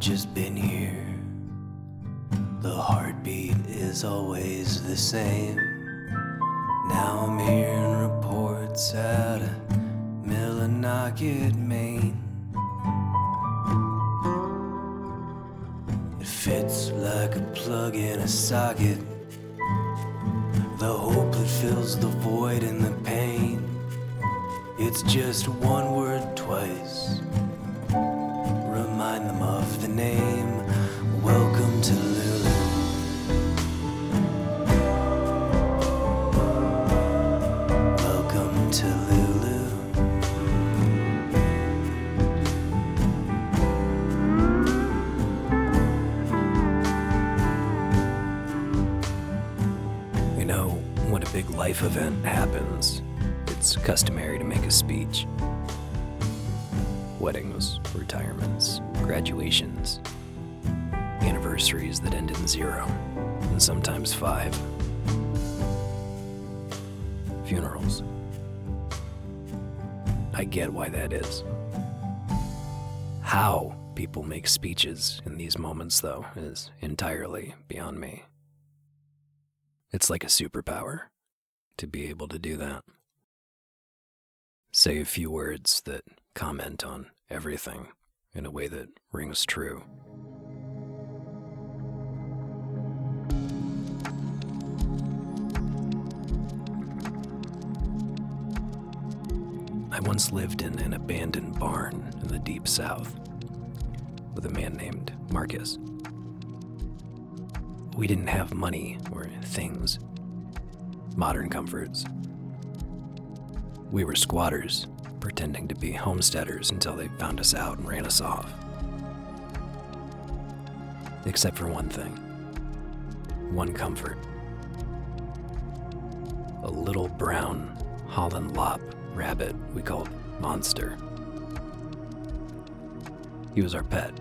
just been here. The heartbeat is always the same. Now I'm hearing reports out of Millinocket, Maine. It fits like a plug in a socket. The hope that fills the void and the pain. It's just one word twice. Event happens, it's customary to make a speech. Weddings, retirements, graduations, anniversaries that end in zero, and sometimes five. Funerals. I get why that is. How people make speeches in these moments, though, is entirely beyond me. It's like a superpower to be able to do that. Say a few words that comment on everything in a way that rings true. I once lived in an abandoned barn in the deep south with a man named Marcus. We didn't have money or things, modern comforts. We were squatters, pretending to be homesteaders until they found us out and ran us off. Except for one thing one comfort a little brown Holland Lop rabbit we called Monster. He was our pet.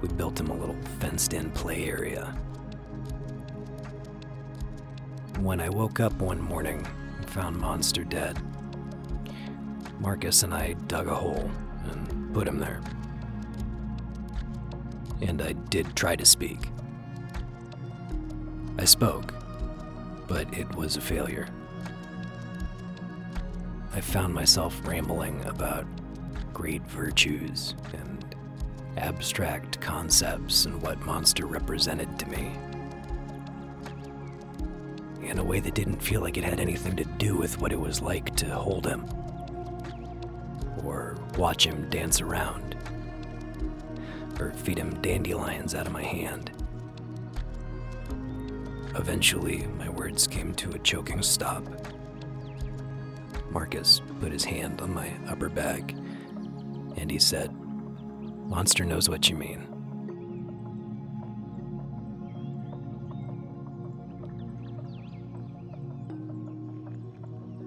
We built him a little fenced in play area when I woke up one morning and found Monster dead, Marcus and I dug a hole and put him there. And I did try to speak. I spoke, but it was a failure. I found myself rambling about great virtues and abstract concepts and what Monster represented to me in a way that didn't feel like it had anything to do with what it was like to hold him or watch him dance around or feed him dandelions out of my hand. Eventually, my words came to a choking stop. Marcus put his hand on my upper back and he said, Monster knows what you mean.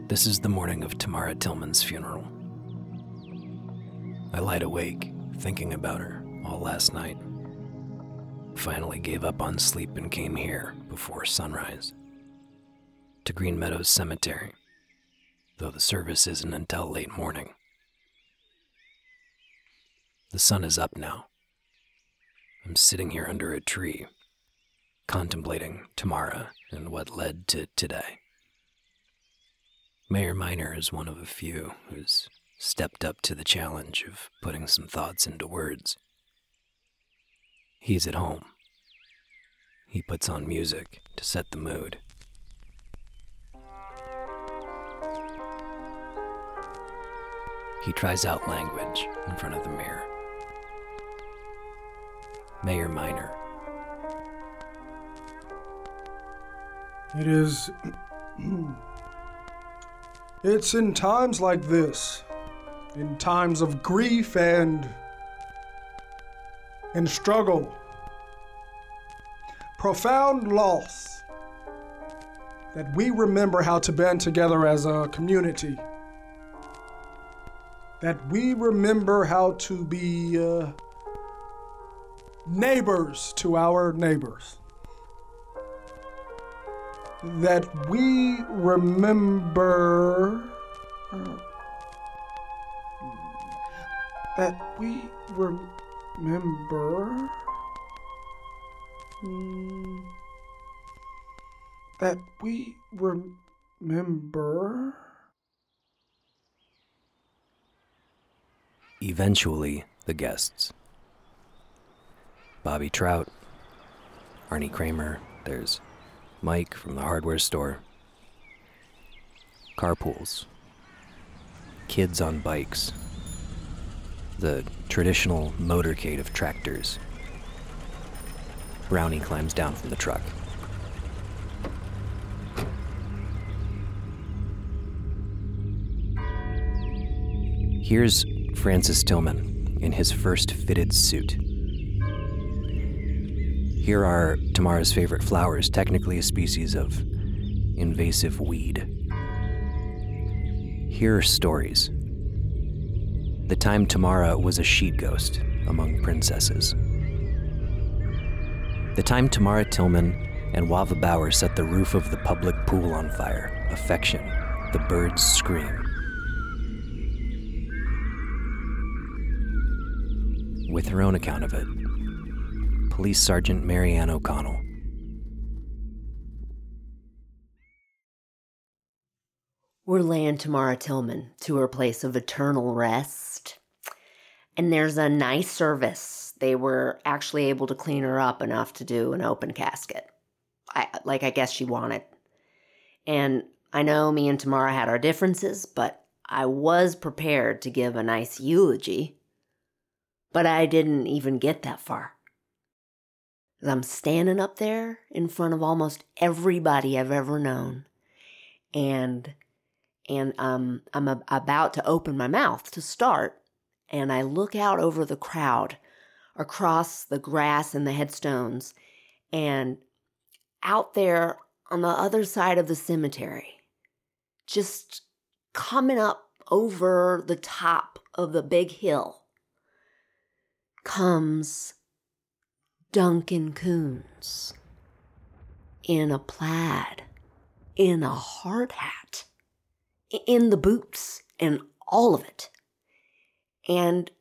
This is the morning of Tamara Tillman's funeral. I lied awake, thinking about her all last night. Finally gave up on sleep and came here before sunrise. To Green Meadows Cemetery, though the service isn't until late morning. The sun is up now. I'm sitting here under a tree, contemplating Tamara and what led to today. Mayor Minor is one of a few who's stepped up to the challenge of putting some thoughts into words. He's at home. He puts on music to set the mood. He tries out language in front of the mirror. Mayor Minor. It is. It's in times like this, in times of grief and. and struggle, profound loss, that we remember how to band together as a community. That we remember how to be uh, neighbors to our neighbors that we remember that we remember mm, that we remember Eventually, the guests. Bobby Trout, Arnie Kramer, there's Mike from the hardware store. Carpools. Kids on bikes. The traditional motorcade of tractors. Brownie climbs down from the truck. Here's Francis Tillman in his first fitted suit. Here are Tamara's favorite flowers, technically a species of invasive weed. Here are stories. The time Tamara was a sheet ghost among princesses. The time Tamara Tillman and Wava Bauer set the roof of the public pool on fire. Affection. The birds scream. With her own account of it, Police Sergeant Mary-Anne O'Connell. We're laying Tamara Tillman to her place of eternal rest. And there's a nice service. They were actually able to clean her up enough to do an open casket. I like I guess she wanted. And I know me and Tamara had our differences, but I was prepared to give a nice eulogy. But I didn't even get that far. I'm standing up there in front of almost everybody I've ever known. And and um, I'm about to open my mouth to start, and I look out over the crowd across the grass and the headstones, and out there on the other side of the cemetery, just coming up over the top of the big hill, comes Duncan Coons in a plaid, in a hard hat in the boots and all of it. And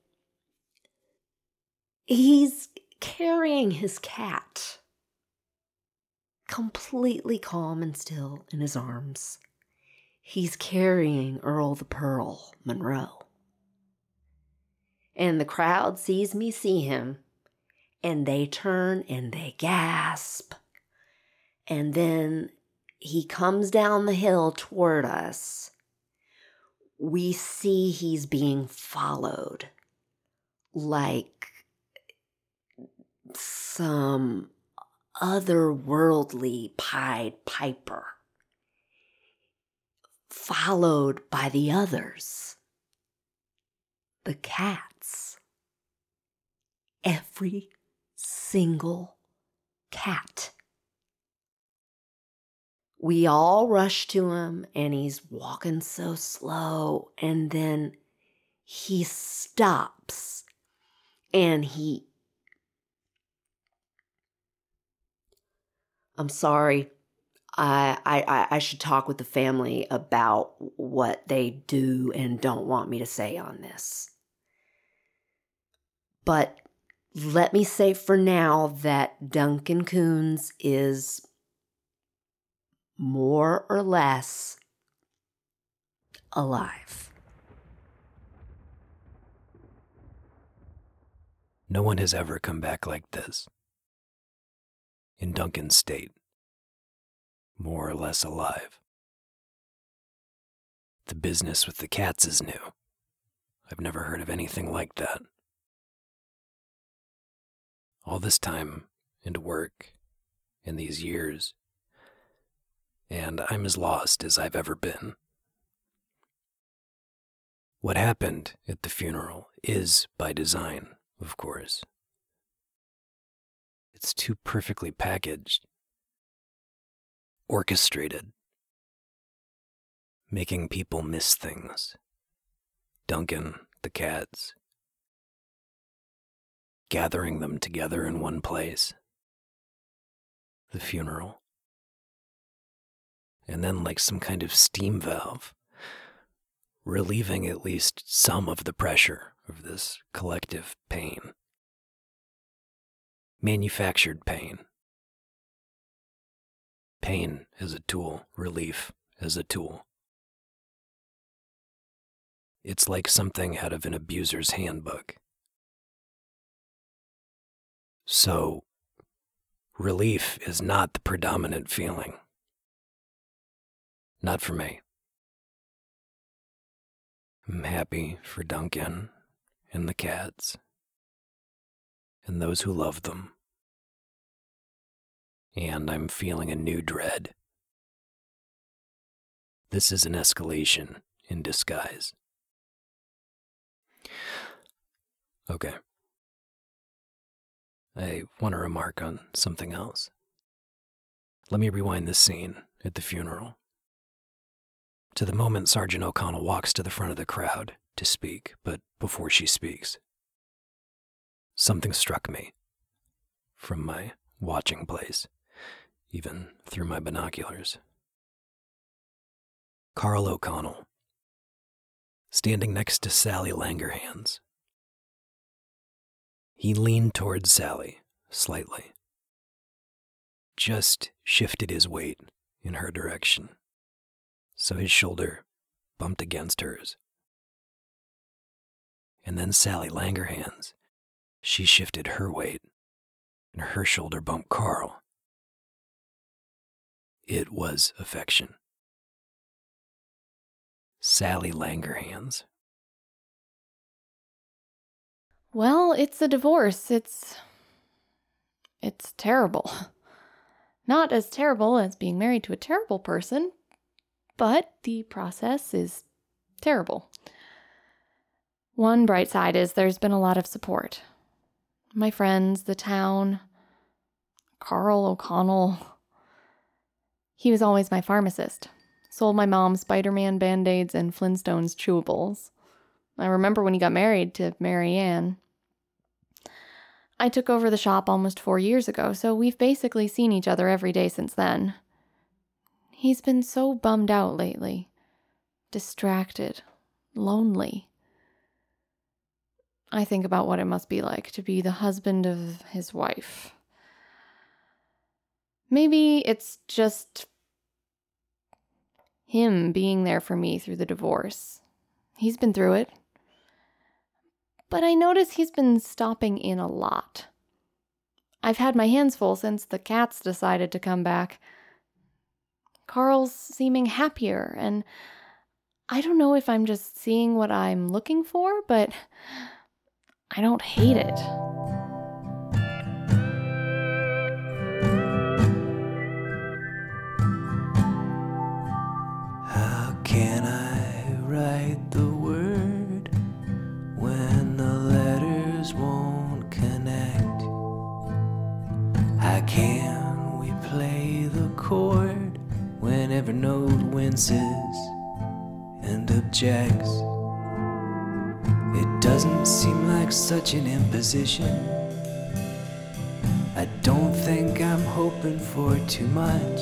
he's carrying his cat completely calm and still in his arms. He's carrying Earl the Pearl Monroe. And the crowd sees me see him, and they turn and they gasp. And then he comes down the hill toward us we see he's being followed like some otherworldly Pied Piper, followed by the others, the cats. Every single cat we all rush to him and he's walking so slow and then he stops and he I'm sorry. I, I I should talk with the family about what they do and don't want me to say on this. But let me say for now that Duncan Coons is more or less alive. No one has ever come back like this. In Duncan's state, more or less alive. The business with the cats is new. I've never heard of anything like that. All this time and work, in these years, and I'm as lost as I've ever been. What happened at the funeral is by design, of course. It's too perfectly packaged, orchestrated, making people miss things. Duncan, the cats, gathering them together in one place. The funeral and then like some kind of steam valve, relieving at least some of the pressure of this collective pain. Manufactured pain. Pain as a tool, relief as a tool. It's like something out of an abuser's handbook. So, relief is not the predominant feeling. Not for me. I'm happy for Duncan and the cats and those who love them. And I'm feeling a new dread. This is an escalation in disguise. Okay. I want to remark on something else. Let me rewind this scene at the funeral to the moment Sergeant O'Connell walks to the front of the crowd to speak, but before she speaks, something struck me from my watching place, even through my binoculars. Carl O'Connell, standing next to Sally Langerhans. He leaned towards Sally slightly, just shifted his weight in her direction so his shoulder bumped against hers. And then Sally Langerhans, she shifted her weight, and her shoulder bumped Carl. It was affection. Sally Langerhans. Well, it's a divorce. It's. It's terrible. Not as terrible as being married to a terrible person, but the process is terrible. One bright side is there's been a lot of support. My friends, the town, Carl O'Connell. He was always my pharmacist. Sold my mom Spider Man band aids and Flintstones chewables. I remember when he got married to Mary-Anne. I took over the shop almost four years ago, so we've basically seen each other every day since then. He's been so bummed out lately, distracted, lonely. I think about what it must be like to be the husband of his wife. Maybe it's just him being there for me through the divorce. He's been through it. But I notice he's been stopping in a lot. I've had my hands full since the cats decided to come back. Carl's seeming happier, and I don't know if I'm just seeing what I'm looking for, but I don't hate it. Chord when every note winces and objects? It doesn't seem like such an imposition. I don't think I'm hoping for too much.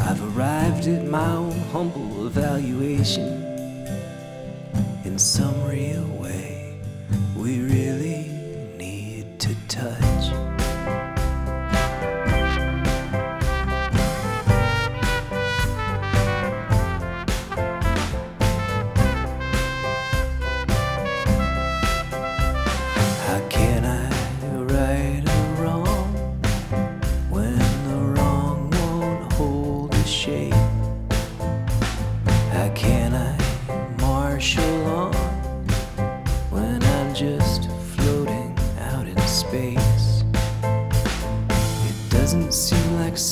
I've arrived at my own humble evaluation. In some real way, we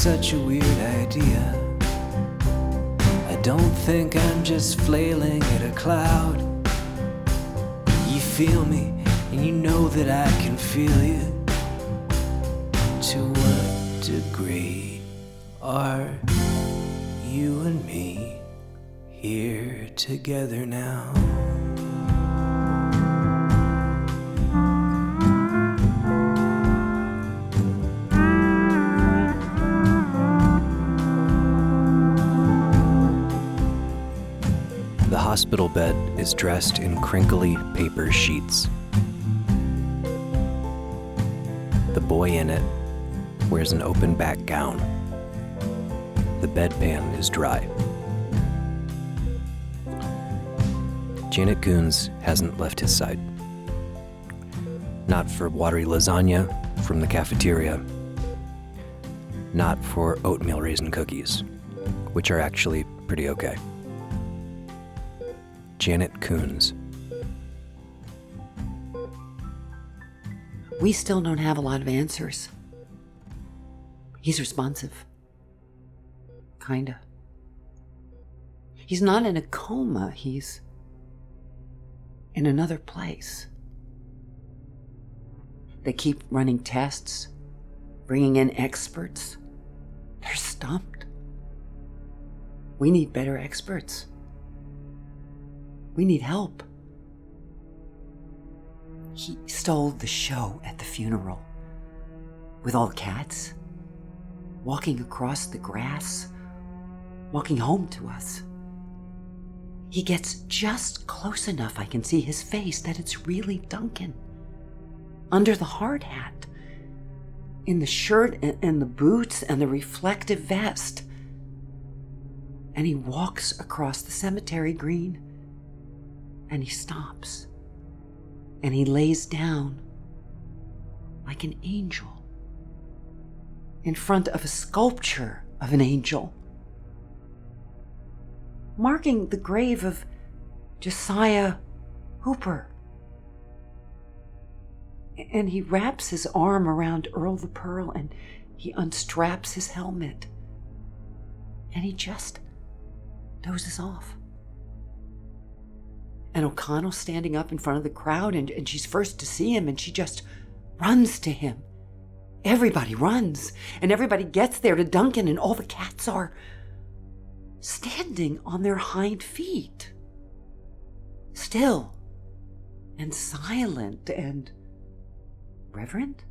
such a weird idea. I don't think I'm just flailing at a cloud. You feel me, and you know that I can feel you. To what degree are you and me here together now? Hospital bed is dressed in crinkly paper sheets. The boy in it wears an open back gown. The bedpan is dry. Janet Coons hasn't left his side. Not for watery lasagna from the cafeteria. Not for oatmeal raisin cookies, which are actually pretty okay. Janet Coons. We still don't have a lot of answers. He's responsive. Kinda. He's not in a coma, he's in another place. They keep running tests, bringing in experts. They're stumped. We need better experts. We need help. He stole the show at the funeral with all the cats, walking across the grass, walking home to us. He gets just close enough I can see his face that it's really Duncan. Under the hard hat, in the shirt and the boots and the reflective vest. And he walks across the cemetery green and he stops and he lays down like an angel in front of a sculpture of an angel marking the grave of Josiah Hooper. And he wraps his arm around Earl the Pearl and he unstraps his helmet. And he just dozes off. And O'Connell's standing up in front of the crowd and, and she's first to see him and she just runs to him. Everybody runs and everybody gets there to Duncan and all the cats are standing on their hind feet, still and silent and reverent?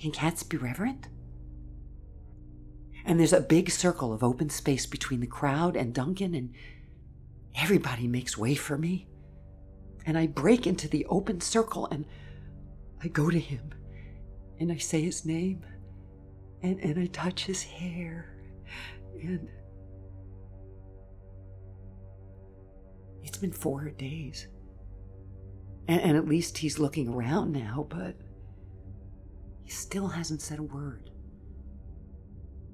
Can cats be reverent? And there's a big circle of open space between the crowd and Duncan, and everybody makes way for me. And I break into the open circle and I go to him and I say his name and, and I touch his hair and It's been four days. And, and, at least he's looking around now, but he still hasn't said a word.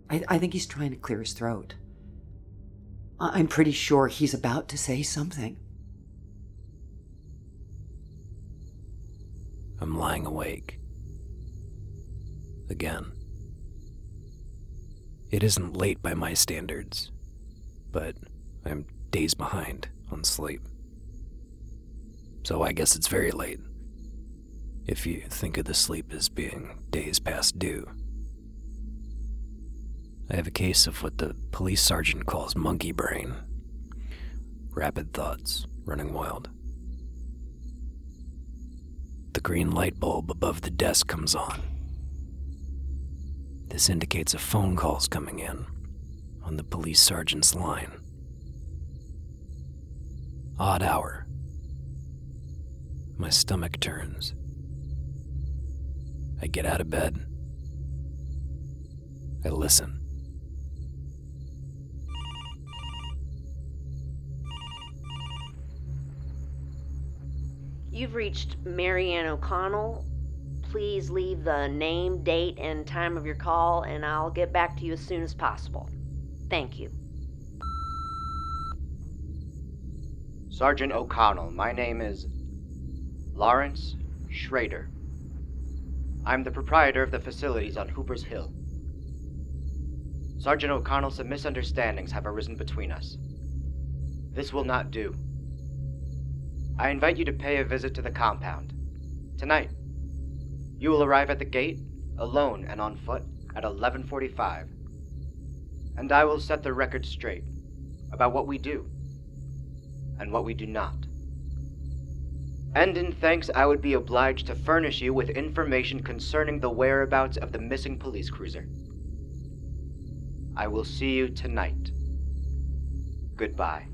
I, I think he's trying to clear his throat. I'm pretty sure he's about to say something. I'm lying awake. Again. It isn't late by my standards, but I'm days behind on sleep. So I guess it's very late. If you think of the sleep as being days past due. I have a case of what the police sergeant calls monkey brain. Rapid thoughts running wild. The green light bulb above the desk comes on. This indicates a phone call's coming in on the police sergeant's line. Odd hour. My stomach turns. I get out of bed. I listen. You've reached Mary-Anne O'Connell. Please leave the name, date, and time of your call, and I'll get back to you as soon as possible. Thank you. Sergeant O'Connell, my name is Lawrence Schraeder. I'm the proprietor of the facilities on Hooper's Hill. Sergeant O'Connell, some misunderstandings have arisen between us. This will not do. I invite you to pay a visit to the compound. Tonight. You will arrive at the gate, alone and on foot, at 1145. And I will set the record straight about what we do and what we do not. And in thanks, I would be obliged to furnish you with information concerning the whereabouts of the missing police cruiser. I will see you tonight. Goodbye.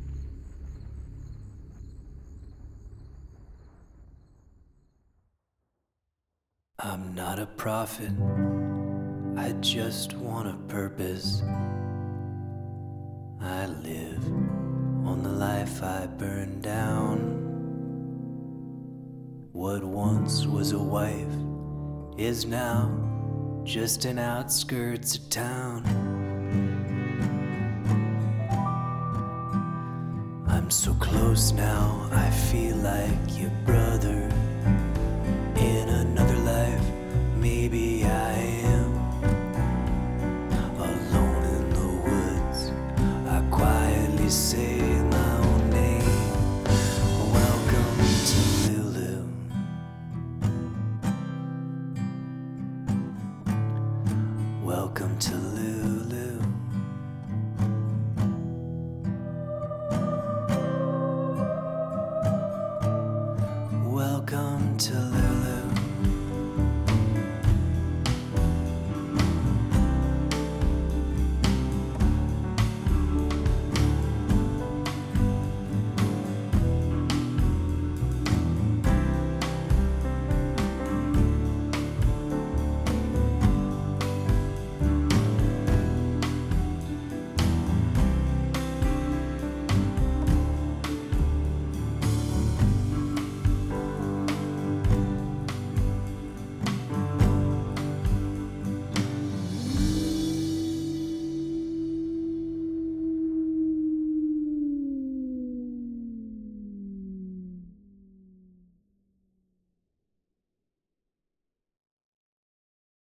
I'm not a prophet, I just want a purpose. I live on the life I burned down. What once was a wife is now just an outskirts of town. I'm so close now, I feel like your brother. In maybe